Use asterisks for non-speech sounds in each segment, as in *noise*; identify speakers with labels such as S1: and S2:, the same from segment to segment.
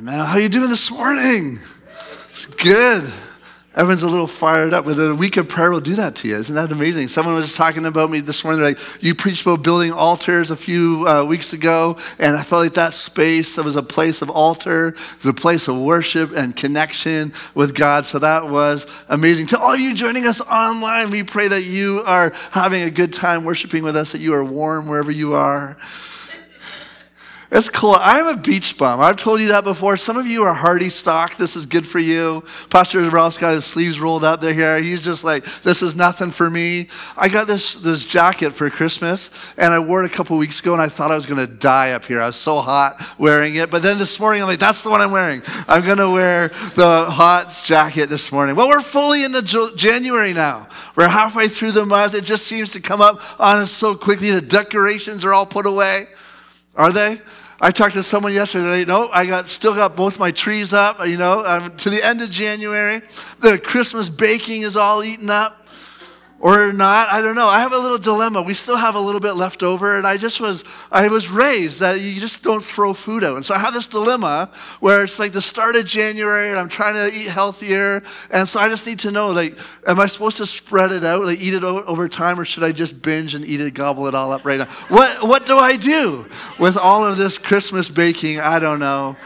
S1: Man, how you doing this morning? It's good. Everyone's a little fired up. With a week of prayer will do that to you. Isn't that amazing? Someone was talking about me this morning. Like you preached about building altars a few uh, weeks ago, and I felt like that space that was a place of altar, a place of worship and connection with God. So that was amazing. To all you joining us online, we pray that you are having a good time worshiping with us, that you are warm wherever you are. It's cool. I'm a beach bum. I've told you that before. Some of you are hardy stock. This is good for you. Pastor Ralph's got his sleeves rolled up there here. He's just like, this is nothing for me. I got this, this jacket for Christmas and I wore it a couple weeks ago and I thought I was going to die up here. I was so hot wearing it. But then this morning, I'm like, that's the one I'm wearing. I'm going to wear the hot jacket this morning. Well, we're fully into January now. We're halfway through the month. It just seems to come up on us so quickly. The decorations are all put away. Are they? I talked to someone yesterday. No, I got still got both my trees up. You know, um, to the end of January, the Christmas baking is all eaten up or not. I don't know. I have a little dilemma. We still have a little bit left over, and I just was I was raised that you just don't throw food out. And so I have this dilemma where it's like the start of January, and I'm trying to eat healthier, and so I just need to know like, am I supposed to spread it out, like eat it over time, or should I just binge and eat it, gobble it all up right now? What what do I do with all of this Christmas baking? I don't know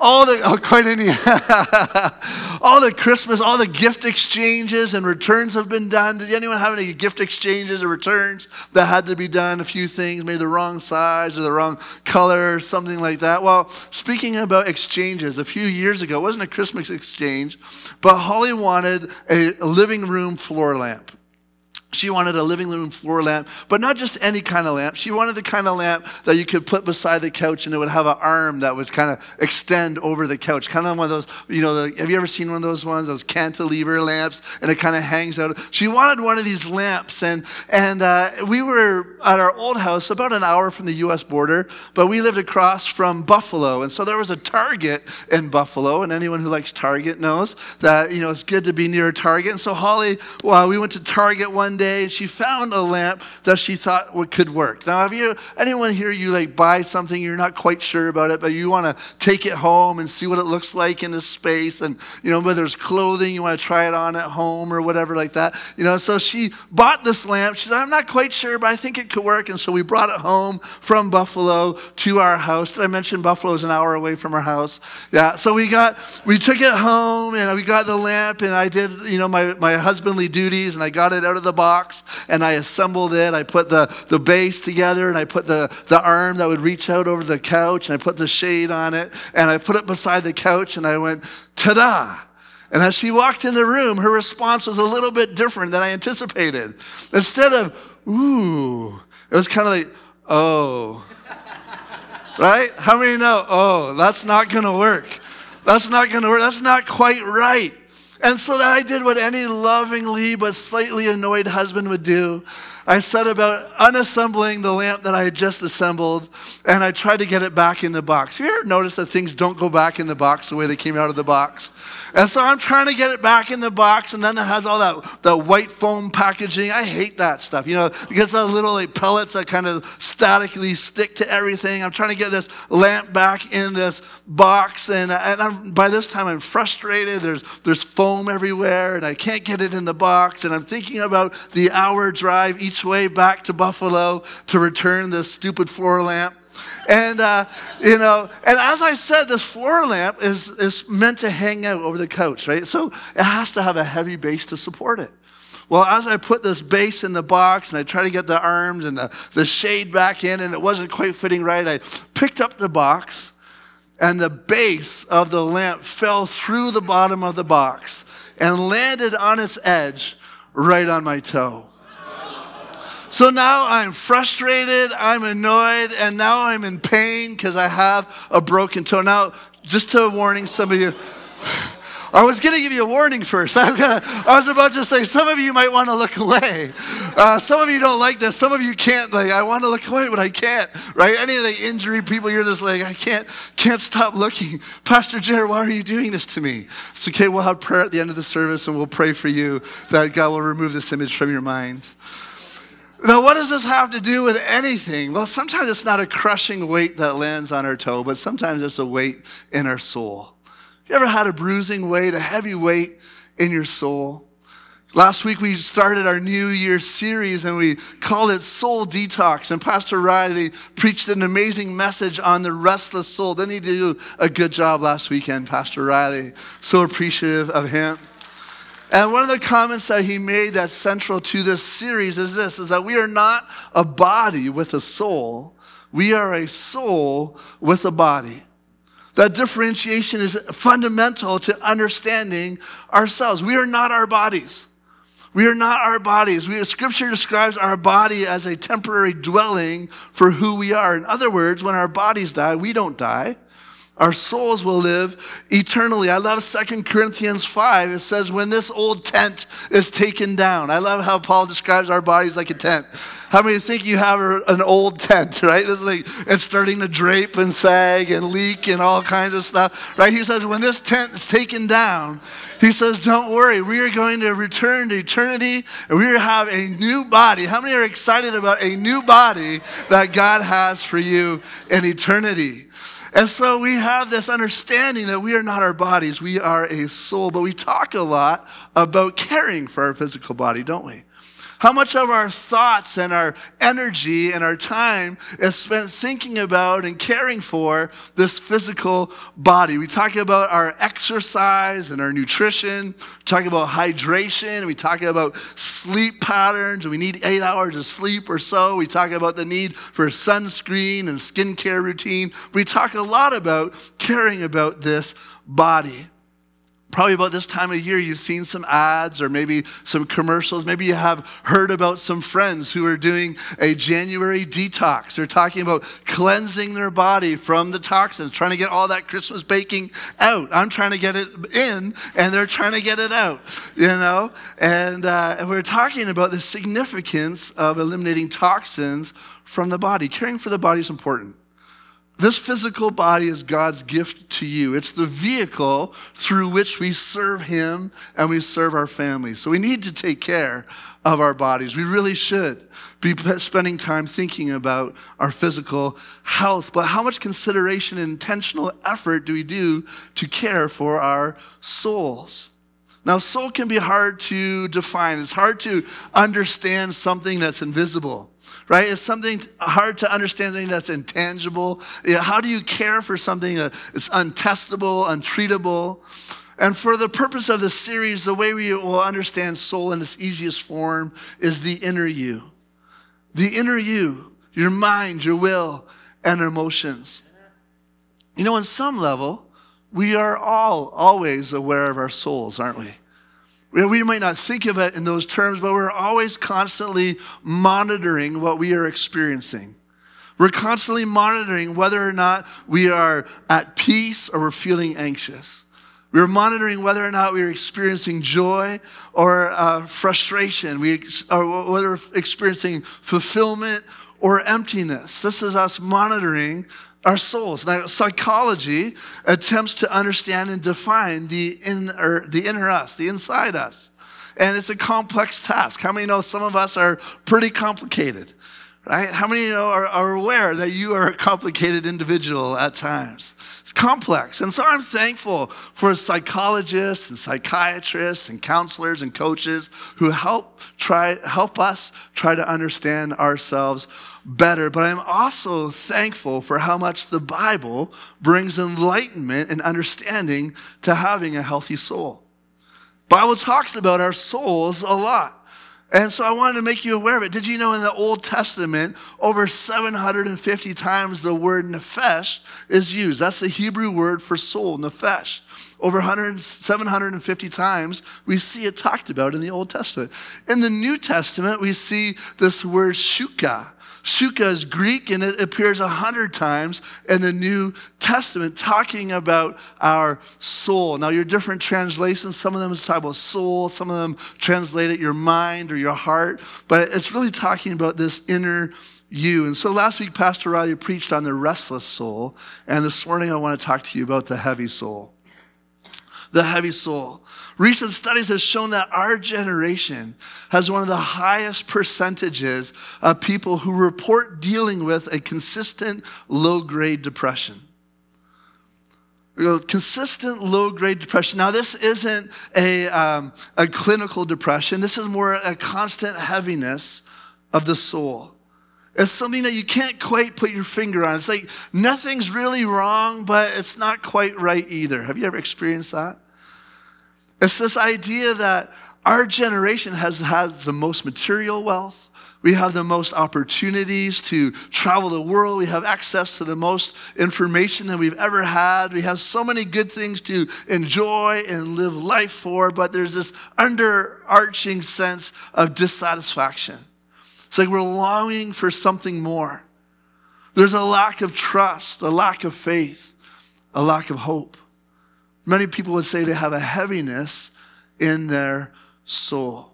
S1: all the oh, quite any, *laughs* all the Christmas, all the gift exchanges and returns have been done. Did anyone have any gift exchanges or returns that had to be done? A few things, maybe the wrong size or the wrong color, or something like that. Well, speaking about exchanges, a few years ago, it wasn't a Christmas exchange, but Holly wanted a living room floor lamp. She wanted a living room floor lamp, but not just any kind of lamp. She wanted the kind of lamp that you could put beside the couch and it would have an arm that would kind of extend over the couch. Kind of one of those, you know, the, have you ever seen one of those ones, those cantilever lamps, and it kind of hangs out? She wanted one of these lamps, and, and uh, we were at our old house about an hour from the U.S. border, but we lived across from Buffalo. And so there was a Target in Buffalo, and anyone who likes Target knows that, you know, it's good to be near a Target. And so Holly, well, we went to Target one day and she found a lamp that she thought could work. Now, have you anyone here you like buy something you're not quite sure about it, but you want to take it home and see what it looks like in the space, and you know whether it's clothing you want to try it on at home or whatever like that. You know, so she bought this lamp. She said, "I'm not quite sure, but I think it could work," and so we brought it home from Buffalo to our house. Did I mention Buffalo is an hour away from our house? Yeah. So we got we took it home and we got the lamp, and I did you know my my husbandly duties, and I got it out of the box box and I assembled it. I put the, the base together and I put the, the arm that would reach out over the couch and I put the shade on it and I put it beside the couch and I went, ta da! And as she walked in the room, her response was a little bit different than I anticipated. Instead of, ooh, it was kind of like, oh. *laughs* right? How many know, oh, that's not going to work? That's not going to work. That's not quite right. And so I did what any lovingly but slightly annoyed husband would do. I set about unassembling the lamp that I had just assembled, and I tried to get it back in the box. Have you ever noticed that things don't go back in the box the way they came out of the box? And so I'm trying to get it back in the box, and then it has all that, that white foam packaging. I hate that stuff. You know, it gets the little like, pellets that kind of statically stick to everything. I'm trying to get this lamp back in this box, and, and I'm, by this time I'm frustrated. There's, there's foam everywhere, and I can't get it in the box, and I'm thinking about the hour drive each way back to Buffalo to return this stupid floor lamp. And, uh, you know, and as I said, this floor lamp is, is meant to hang out over the couch, right? So it has to have a heavy base to support it. Well, as I put this base in the box and I tried to get the arms and the, the shade back in and it wasn't quite fitting right, I picked up the box and the base of the lamp fell through the bottom of the box and landed on its edge right on my toe. So now I'm frustrated, I'm annoyed, and now I'm in pain because I have a broken toe. Now, just to warning some of you, *sighs* I was going to give you a warning first. *laughs* I was, gonna, I was about to say, some of you might want to look away. Uh, some of you don't like this. Some of you can't. Like, I want to look away, but I can't. Right? Any of the injury people, you're just like, I can't, can't stop looking. *laughs* Pastor Jared, why are you doing this to me? It's okay. We'll have prayer at the end of the service, and we'll pray for you that God will remove this image from your mind. Now, what does this have to do with anything? Well, sometimes it's not a crushing weight that lands on our toe, but sometimes it's a weight in our soul. You ever had a bruising weight, a heavy weight in your soul? Last week we started our New Year series and we called it Soul Detox. And Pastor Riley preached an amazing message on the restless soul. Didn't he do a good job last weekend, Pastor Riley? So appreciative of him. And one of the comments that he made that's central to this series is this is that we are not a body with a soul. We are a soul with a body. That differentiation is fundamental to understanding ourselves. We are not our bodies. We are not our bodies. We, scripture describes our body as a temporary dwelling for who we are. In other words, when our bodies die, we don't die. Our souls will live eternally. I love 2 Corinthians 5. It says, when this old tent is taken down. I love how Paul describes our bodies like a tent. How many think you have an old tent, *laughs* right? This is like, it's starting to drape and sag and leak and all kinds of stuff, right? He says, when this tent is taken down, he says, don't worry. We are going to return to eternity and we have a new body. How many are excited about a new body that God has for you in eternity? And so we have this understanding that we are not our bodies, we are a soul. But we talk a lot about caring for our physical body, don't we? How much of our thoughts and our energy and our time is spent thinking about and caring for this physical body? We talk about our exercise and our nutrition, we talk about hydration, we talk about sleep patterns, we need eight hours of sleep or so. We talk about the need for sunscreen and skincare routine. We talk a lot about caring about this body. Probably about this time of year, you've seen some ads or maybe some commercials. Maybe you have heard about some friends who are doing a January detox. They're talking about cleansing their body from the toxins, trying to get all that Christmas baking out. I'm trying to get it in, and they're trying to get it out, you know? And, uh, we're talking about the significance of eliminating toxins from the body. Caring for the body is important. This physical body is God's gift to you. It's the vehicle through which we serve Him and we serve our families. So we need to take care of our bodies. We really should be spending time thinking about our physical health. But how much consideration and intentional effort do we do to care for our souls? Now, soul can be hard to define. It's hard to understand something that's invisible right? It's something hard to understand, something that's intangible. How do you care for something that's untestable, untreatable? And for the purpose of this series, the way we will understand soul in its easiest form is the inner you. The inner you, your mind, your will, and emotions. You know, on some level, we are all always aware of our souls, aren't we? We might not think of it in those terms, but we're always constantly monitoring what we are experiencing. We're constantly monitoring whether or not we are at peace or we're feeling anxious. We're monitoring whether or not we're experiencing joy or uh, frustration, we, or whether we're experiencing fulfillment or emptiness. This is us monitoring our souls. Now, psychology attempts to understand and define the inner, the inner us, the inside us. And it's a complex task. How many know some of us are pretty complicated? Right? How many know are, are aware that you are a complicated individual at times? It's complex. And so I'm thankful for psychologists and psychiatrists and counselors and coaches who help try help us try to understand ourselves better, but I'm also thankful for how much the Bible brings enlightenment and understanding to having a healthy soul. Bible talks about our souls a lot. And so I wanted to make you aware of it. Did you know in the Old Testament, over 750 times the word nephesh is used? That's the Hebrew word for soul, nephesh. Over 100, 750 times we see it talked about in the Old Testament. In the New Testament, we see this word shuka. Shuka is Greek and it appears a hundred times in the New Testament talking about our soul. Now, your different translations, some of them talk about soul, some of them translate it your mind or your heart, but it's really talking about this inner you. And so last week, Pastor Riley preached on the restless soul, and this morning I want to talk to you about the heavy soul. The heavy soul. Recent studies have shown that our generation has one of the highest percentages of people who report dealing with a consistent low grade depression. Consistent low grade depression. Now, this isn't a, um, a clinical depression, this is more a constant heaviness of the soul. It's something that you can't quite put your finger on. It's like nothing's really wrong, but it's not quite right either. Have you ever experienced that? It's this idea that our generation has had the most material wealth. We have the most opportunities to travel the world. We have access to the most information that we've ever had. We have so many good things to enjoy and live life for, but there's this underarching sense of dissatisfaction. It's like we're longing for something more. There's a lack of trust, a lack of faith, a lack of hope. Many people would say they have a heaviness in their soul.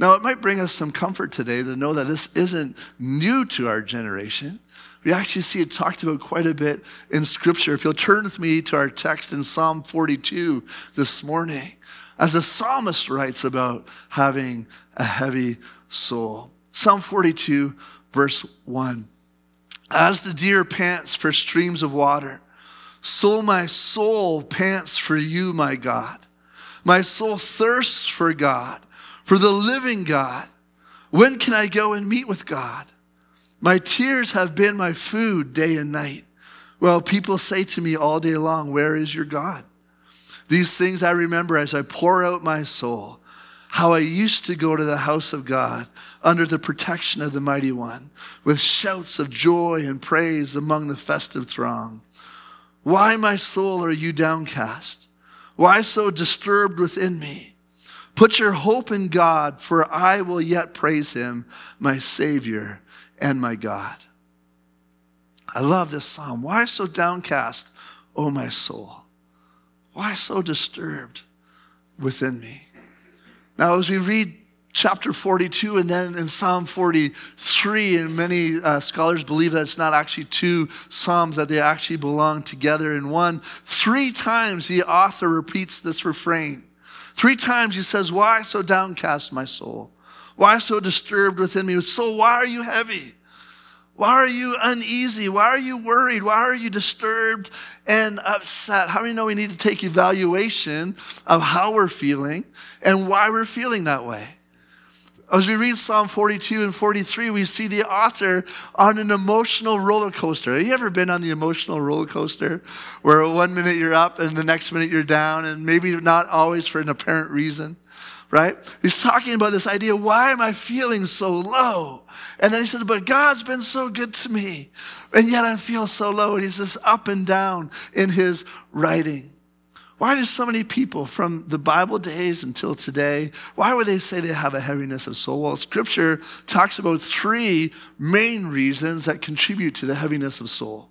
S1: Now, it might bring us some comfort today to know that this isn't new to our generation. We actually see it talked about quite a bit in Scripture. If you'll turn with me to our text in Psalm 42 this morning, as the psalmist writes about having a heavy soul. Psalm 42, verse 1. As the deer pants for streams of water, so my soul pants for you, my God. My soul thirsts for God, for the living God. When can I go and meet with God? My tears have been my food day and night. Well, people say to me all day long, Where is your God? These things I remember as I pour out my soul how I used to go to the house of God under the protection of the Mighty One with shouts of joy and praise among the festive throng. Why, my soul, are you downcast? Why so disturbed within me? Put your hope in God, for I will yet praise him, my Savior and my God. I love this psalm. Why so downcast, O oh my soul? Why so disturbed within me? Now, as we read chapter 42 and then in Psalm 43, and many uh, scholars believe that it's not actually two Psalms, that they actually belong together in one, three times the author repeats this refrain. Three times he says, Why so downcast, my soul? Why so disturbed within me? So, why are you heavy? Why are you uneasy? Why are you worried? Why are you disturbed and upset? How many know we need to take evaluation of how we're feeling and why we're feeling that way? As we read Psalm 42 and 43, we see the author on an emotional roller coaster. Have you ever been on the emotional roller coaster where one minute you're up and the next minute you're down, and maybe not always for an apparent reason? Right? He's talking about this idea why am I feeling so low? And then he says, but God's been so good to me. And yet I feel so low. And he's just up and down in his writing. Why do so many people from the Bible days until today, why would they say they have a heaviness of soul? Well, scripture talks about three main reasons that contribute to the heaviness of soul.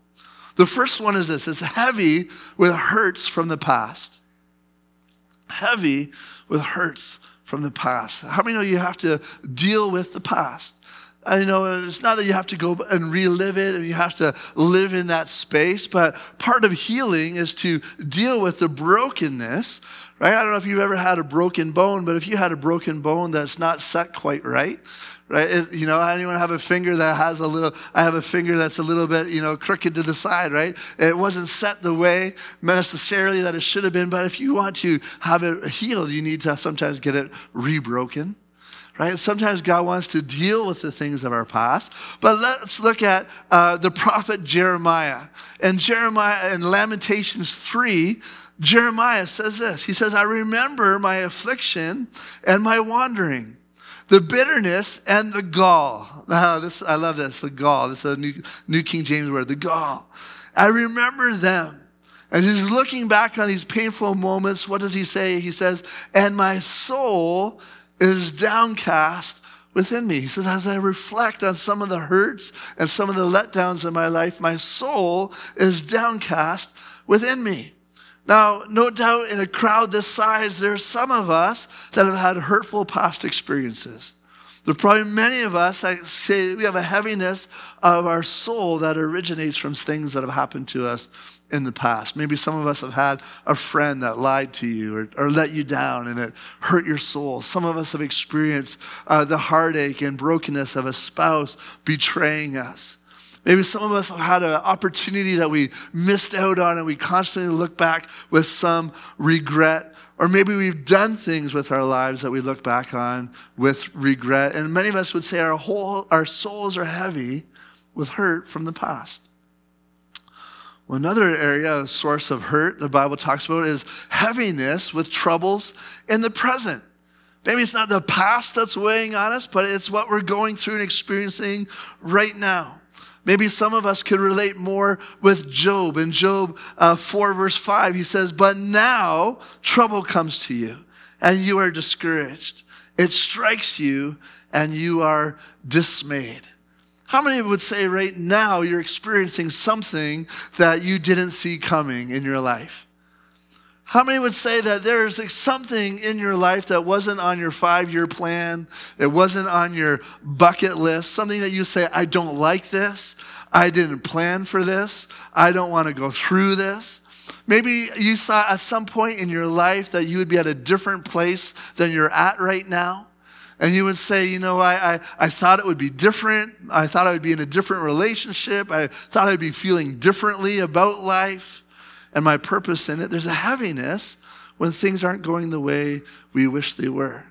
S1: The first one is this it's heavy with hurts from the past. Heavy with hurts from the past. How many know you have to deal with the past? I know it's not that you have to go and relive it and you have to live in that space, but part of healing is to deal with the brokenness, right? I don't know if you've ever had a broken bone, but if you had a broken bone that's not set quite right, right? It, you know, anyone have a finger that has a little, I have a finger that's a little bit, you know, crooked to the side, right? It wasn't set the way necessarily that it should have been, but if you want to have it healed, you need to sometimes get it rebroken. Right? Sometimes God wants to deal with the things of our past. But let's look at uh, the prophet Jeremiah. And Jeremiah in Lamentations 3, Jeremiah says this. He says, I remember my affliction and my wandering the bitterness and the gall. Now, this, I love this, the gall. This is a New, New King James word, the gall. I remember them. And he's looking back on these painful moments. What does he say? He says, and my soul is downcast within me. He says, as I reflect on some of the hurts and some of the letdowns in my life, my soul is downcast within me. Now, no doubt in a crowd this size, there are some of us that have had hurtful past experiences. There are probably many of us that say we have a heaviness of our soul that originates from things that have happened to us in the past. Maybe some of us have had a friend that lied to you or, or let you down and it hurt your soul. Some of us have experienced uh, the heartache and brokenness of a spouse betraying us. Maybe some of us have had an opportunity that we missed out on and we constantly look back with some regret. Or maybe we've done things with our lives that we look back on with regret. And many of us would say our whole, our souls are heavy with hurt from the past. Well, another area, a source of hurt the Bible talks about is heaviness with troubles in the present. Maybe it's not the past that's weighing on us, but it's what we're going through and experiencing right now. Maybe some of us could relate more with Job. In Job uh, 4, verse 5, he says, But now trouble comes to you, and you are discouraged. It strikes you, and you are dismayed. How many would say right now you're experiencing something that you didn't see coming in your life? How many would say that there's something in your life that wasn't on your five year plan? It wasn't on your bucket list, something that you say, I don't like this. I didn't plan for this. I don't want to go through this. Maybe you thought at some point in your life that you would be at a different place than you're at right now. And you would say, you know, I, I, I thought it would be different. I thought I would be in a different relationship. I thought I'd be feeling differently about life and my purpose in it. There's a heaviness when things aren't going the way we wish they were.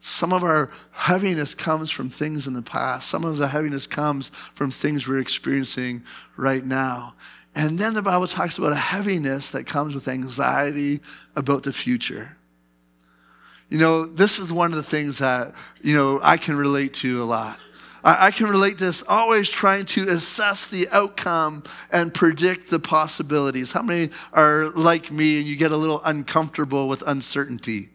S1: Some of our heaviness comes from things in the past. Some of the heaviness comes from things we're experiencing right now. And then the Bible talks about a heaviness that comes with anxiety about the future. You know, this is one of the things that, you know, I can relate to a lot. I, I can relate this always trying to assess the outcome and predict the possibilities. How many are like me and you get a little uncomfortable with uncertainty,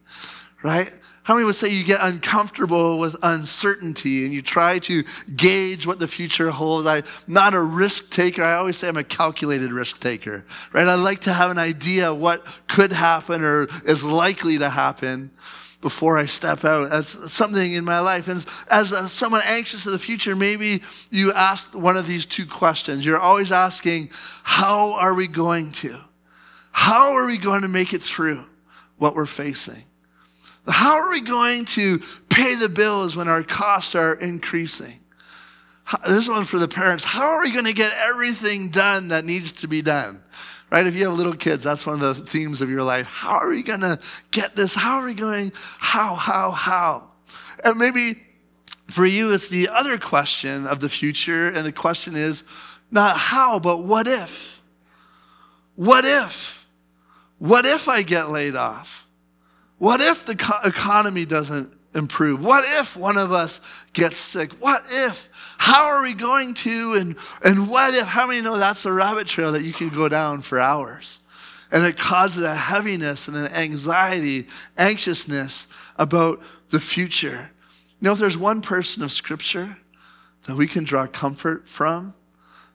S1: right? How many would say you get uncomfortable with uncertainty and you try to gauge what the future holds? I'm not a risk taker. I always say I'm a calculated risk taker, right? I like to have an idea what could happen or is likely to happen before I step out. That's something in my life. And as a, someone anxious of the future, maybe you ask one of these two questions. You're always asking, how are we going to? How are we going to make it through what we're facing? How are we going to pay the bills when our costs are increasing? This one for the parents. How are we going to get everything done that needs to be done? Right? If you have little kids, that's one of the themes of your life. How are we going to get this? How are we going? How, how, how? And maybe for you, it's the other question of the future. And the question is not how, but what if? What if? What if I get laid off? What if the economy doesn't improve? What if one of us gets sick? What if? How are we going to? And, and what if? How many know that's a rabbit trail that you can go down for hours? And it causes a heaviness and an anxiety, anxiousness about the future. You know, if there's one person of Scripture that we can draw comfort from,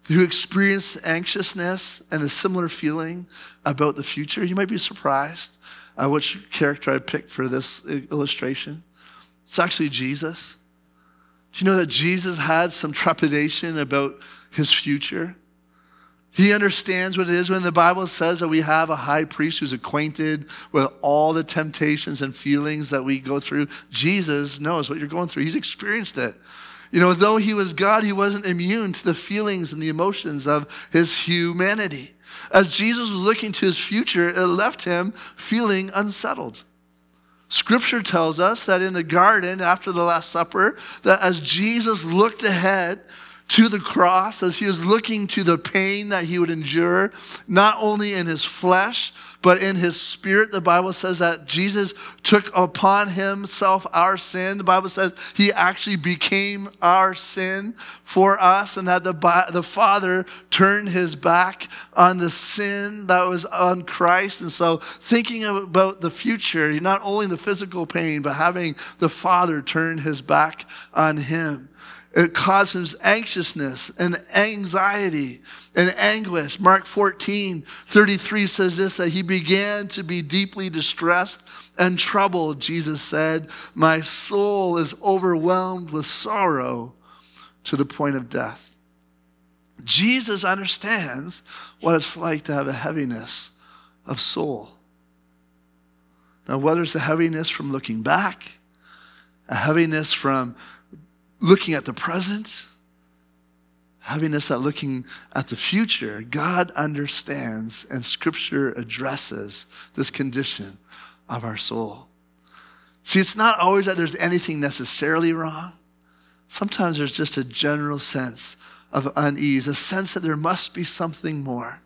S1: who experienced anxiousness and a similar feeling about the future, you might be surprised uh, which character I picked for this illustration. It's actually Jesus. Do you know that Jesus had some trepidation about his future? He understands what it is when the Bible says that we have a high priest who's acquainted with all the temptations and feelings that we go through. Jesus knows what you're going through, he's experienced it. You know, though he was God, he wasn't immune to the feelings and the emotions of his humanity. As Jesus was looking to his future, it left him feeling unsettled. Scripture tells us that in the garden after the Last Supper, that as Jesus looked ahead to the cross, as he was looking to the pain that he would endure, not only in his flesh, but in his spirit, the Bible says that Jesus took upon himself our sin. The Bible says he actually became our sin for us, and that the, the Father turned his back on the sin that was on Christ. And so, thinking about the future, not only the physical pain, but having the Father turn his back on him. It causes anxiousness and anxiety and anguish. Mark 14, 33 says this that he began to be deeply distressed and troubled. Jesus said, My soul is overwhelmed with sorrow to the point of death. Jesus understands what it's like to have a heaviness of soul. Now, whether it's a heaviness from looking back, a heaviness from looking at the present, having us at looking at the future, God understands and Scripture addresses this condition of our soul. See, it's not always that there's anything necessarily wrong. Sometimes there's just a general sense of unease, a sense that there must be something more,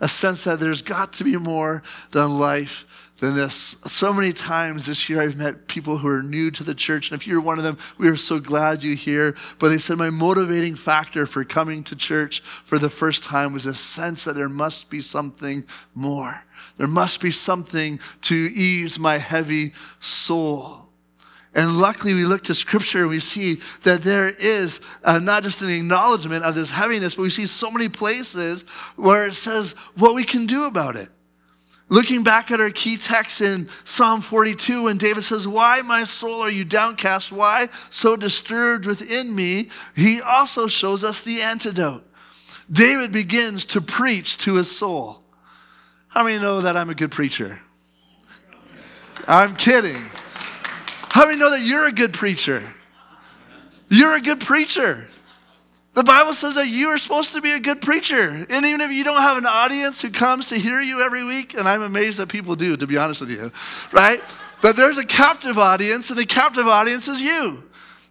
S1: a sense that there's got to be more than life than this. So many times this year, I've met people who are new to the church. And if you're one of them, we are so glad you're here. But they said, My motivating factor for coming to church for the first time was a sense that there must be something more. There must be something to ease my heavy soul. And luckily, we look to scripture and we see that there is uh, not just an acknowledgement of this heaviness, but we see so many places where it says what we can do about it. Looking back at our key text in Psalm 42, when David says, Why, my soul, are you downcast? Why so disturbed within me? He also shows us the antidote. David begins to preach to his soul. How many know that I'm a good preacher? I'm kidding. How many know that you're a good preacher? You're a good preacher. The Bible says that you are supposed to be a good preacher. And even if you don't have an audience who comes to hear you every week, and I'm amazed that people do, to be honest with you, right? But there's a captive audience, and the captive audience is you.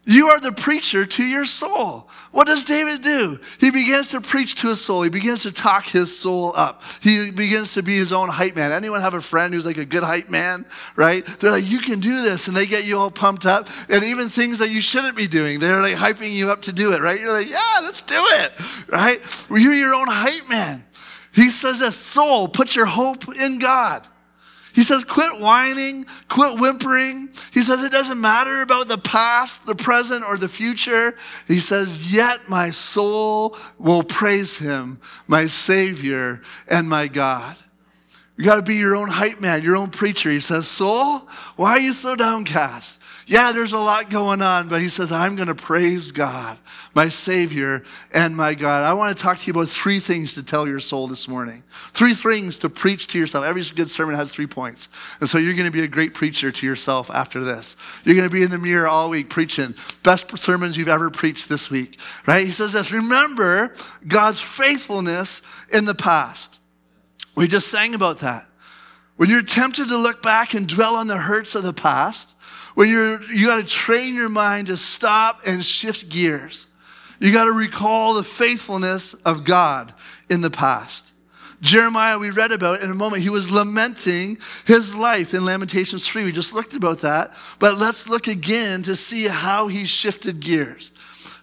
S1: You are the preacher to your soul. What does David do? He begins to preach to his soul. He begins to talk his soul up. He begins to be his own hype man. Anyone have a friend who's like a good hype man, right? They're like, you can do this. And they get you all pumped up. And even things that you shouldn't be doing, they're like hyping you up to do it, right? You're like, yeah, let's do it, right? You're your own hype man. He says this soul, put your hope in God. He says, quit whining, quit whimpering. He says, it doesn't matter about the past, the present, or the future. He says, yet my soul will praise him, my Savior and my God. You got to be your own hype man, your own preacher. He says, Soul, why are you so downcast? Yeah, there's a lot going on, but he says, I'm going to praise God, my Savior and my God. I want to talk to you about three things to tell your soul this morning. Three things to preach to yourself. Every good sermon has three points. And so you're going to be a great preacher to yourself after this. You're going to be in the mirror all week preaching. Best sermons you've ever preached this week, right? He says this Remember God's faithfulness in the past. We just sang about that. When you're tempted to look back and dwell on the hurts of the past, when you're, you got to train your mind to stop and shift gears. You got to recall the faithfulness of God in the past. Jeremiah, we read about in a moment, he was lamenting his life in Lamentations 3. We just looked about that. But let's look again to see how he shifted gears.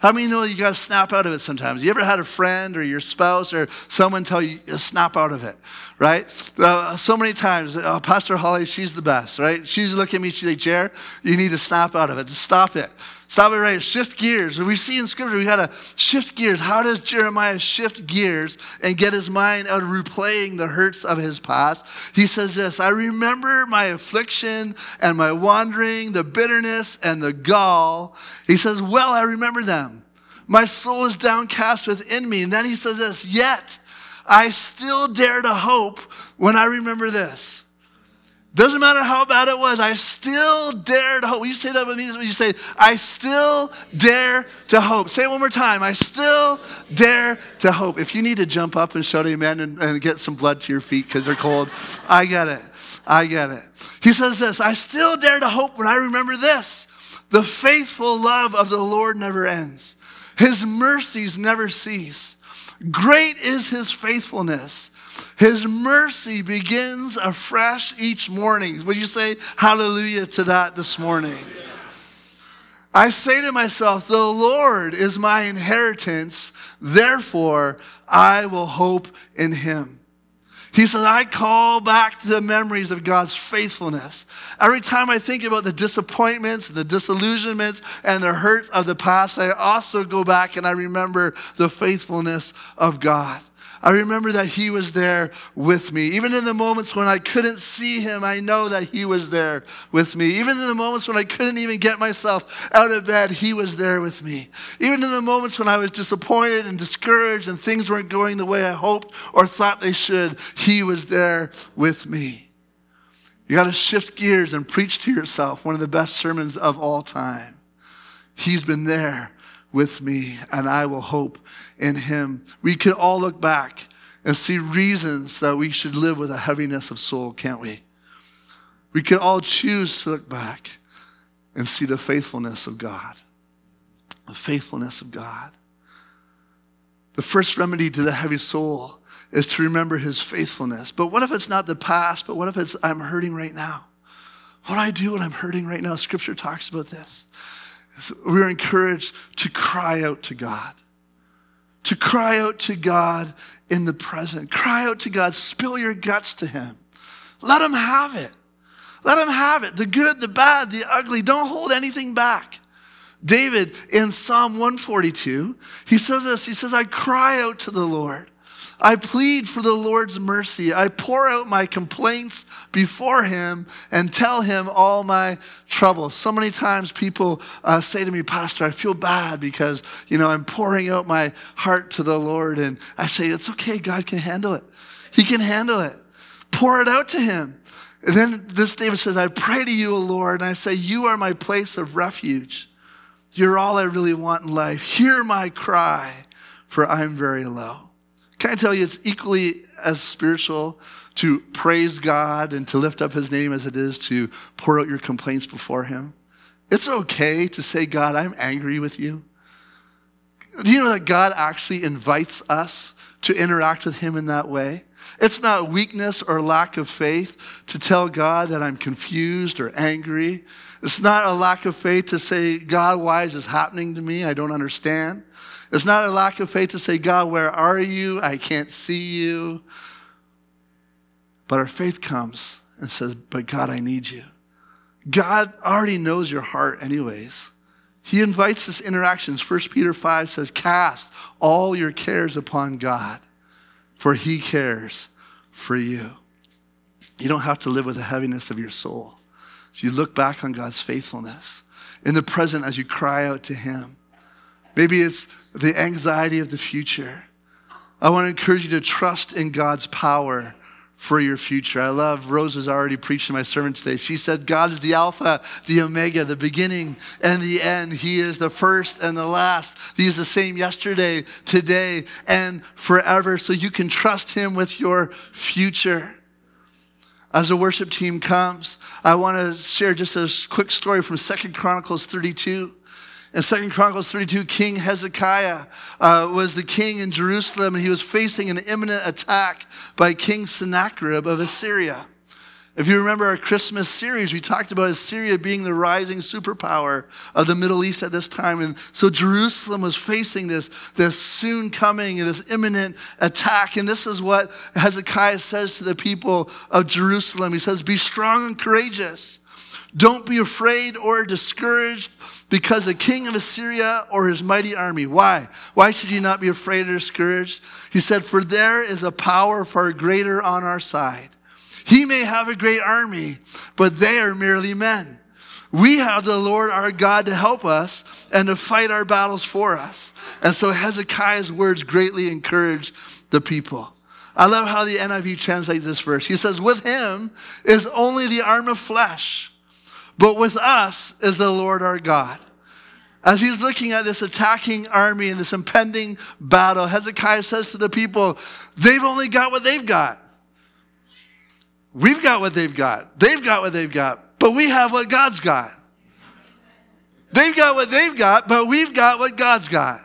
S1: How many know you got to snap out of it sometimes? You ever had a friend or your spouse or someone tell you, snap out of it, right? Uh, so many times, uh, Pastor Holly, she's the best, right? She's looking at me, she's like, Jer, you need to snap out of it. Just stop it. Stop it right. Shift gears. We see in scripture, we got to shift gears. How does Jeremiah shift gears and get his mind out of replaying the hurts of his past? He says this I remember my affliction and my wandering, the bitterness and the gall. He says, Well, I remember them. My soul is downcast within me. And then he says this, Yet I still dare to hope when I remember this. Doesn't matter how bad it was, I still dare to hope. Will you say that with me? Will You say, I still dare to hope. Say it one more time. I still dare to hope. If you need to jump up and shout amen and, and get some blood to your feet because they're cold, I get it. I get it. He says this I still dare to hope when I remember this. The faithful love of the Lord never ends, His mercies never cease. Great is His faithfulness. His mercy begins afresh each morning. Would you say hallelujah to that this morning? I say to myself, the Lord is my inheritance, therefore I will hope in him. He says, I call back the memories of God's faithfulness. Every time I think about the disappointments, the disillusionments, and the hurt of the past, I also go back and I remember the faithfulness of God. I remember that He was there with me. Even in the moments when I couldn't see Him, I know that He was there with me. Even in the moments when I couldn't even get myself out of bed, He was there with me. Even in the moments when I was disappointed and discouraged and things weren't going the way I hoped or thought they should, He was there with me. You got to shift gears and preach to yourself one of the best sermons of all time. He's been there with me, and I will hope in him. We could all look back and see reasons that we should live with a heaviness of soul, can't we? We could all choose to look back and see the faithfulness of God. The faithfulness of God. The first remedy to the heavy soul is to remember his faithfulness. But what if it's not the past, but what if it's I'm hurting right now? What do I do when I'm hurting right now? Scripture talks about this. We're encouraged to cry out to God to cry out to God in the present. Cry out to God, spill your guts to Him. Let Him have it. Let Him have it. The good, the bad, the ugly. Don't hold anything back. David in Psalm 142, he says this He says, I cry out to the Lord. I plead for the Lord's mercy. I pour out my complaints before him and tell him all my troubles. So many times people uh, say to me, Pastor, I feel bad because, you know, I'm pouring out my heart to the Lord. And I say, it's okay. God can handle it. He can handle it. Pour it out to him. And then this David says, I pray to you, O Lord, and I say, You are my place of refuge. You're all I really want in life. Hear my cry, for I'm very low. Can I tell you, it's equally as spiritual to praise God and to lift up his name as it is to pour out your complaints before him. It's okay to say, God, I'm angry with you. Do you know that God actually invites us to interact with him in that way? It's not weakness or lack of faith to tell God that I'm confused or angry. It's not a lack of faith to say, God, why is this happening to me? I don't understand. It's not a lack of faith to say, God, where are you? I can't see you. But our faith comes and says, But God, I need you. God already knows your heart, anyways. He invites this interactions. 1 Peter 5 says, Cast all your cares upon God, for he cares for you. You don't have to live with the heaviness of your soul. So you look back on God's faithfulness in the present as you cry out to him. Maybe it's the anxiety of the future. I want to encourage you to trust in God's power for your future. I love Rose already preaching my sermon today. She said, God is the Alpha, the Omega, the beginning and the end. He is the first and the last. He is the same yesterday, today, and forever. So you can trust Him with your future. As the worship team comes, I want to share just a quick story from Second Chronicles 32. In Second Chronicles 32, King Hezekiah uh, was the king in Jerusalem, and he was facing an imminent attack by King Sennacherib of Assyria. If you remember our Christmas series, we talked about Assyria being the rising superpower of the Middle East at this time. And so Jerusalem was facing this, this soon coming, this imminent attack. And this is what Hezekiah says to the people of Jerusalem. He says, Be strong and courageous. Don't be afraid or discouraged because the king of Assyria or his mighty army. Why? Why should you not be afraid or discouraged? He said, For there is a power far greater on our side. He may have a great army, but they are merely men. We have the Lord our God to help us and to fight our battles for us. And so Hezekiah's words greatly encouraged the people. I love how the NIV translates this verse. He says, With him is only the arm of flesh but with us is the Lord our God. As he's looking at this attacking army and this impending battle, Hezekiah says to the people, They've only got what they've got. We've got what they've got. They've got what they've got, but we have what God's got. They've got what they've got, but we've got what God's got.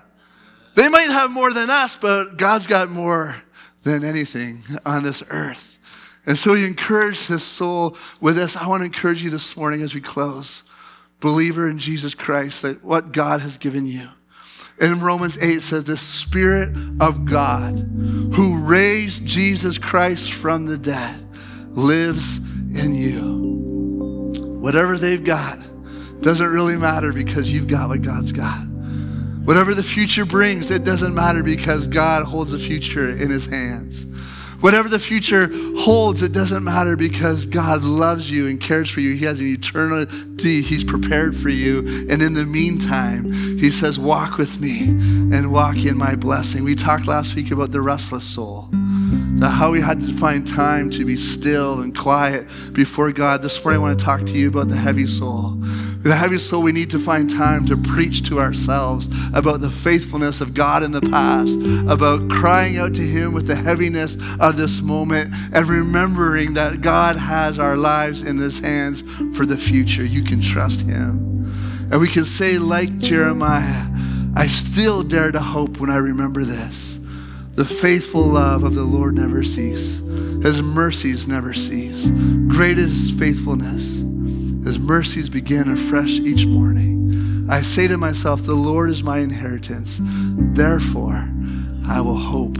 S1: They might have more than us, but God's got more than anything on this earth. And so he encouraged his soul with this. I want to encourage you this morning as we close, believer in Jesus Christ, that what God has given you. In Romans 8 says, the Spirit of God who raised Jesus Christ from the dead lives in you. Whatever they've got doesn't really matter because you've got what God's got. Whatever the future brings, it doesn't matter because God holds the future in his hands. Whatever the future holds, it doesn't matter because God loves you and cares for you. He has an eternity He's prepared for you. And in the meantime, He says, Walk with me and walk in my blessing. We talked last week about the restless soul how we had to find time to be still and quiet before God. This morning, I want to talk to you about the heavy soul. The heavy soul, we need to find time to preach to ourselves about the faithfulness of God in the past, about crying out to Him with the heaviness of this moment, and remembering that God has our lives in His hands for the future. You can trust Him. And we can say, like Jeremiah, I still dare to hope when I remember this. The faithful love of the Lord never cease. His mercies never cease. Great is his faithfulness. His mercies begin afresh each morning. I say to myself, The Lord is my inheritance. Therefore, I will hope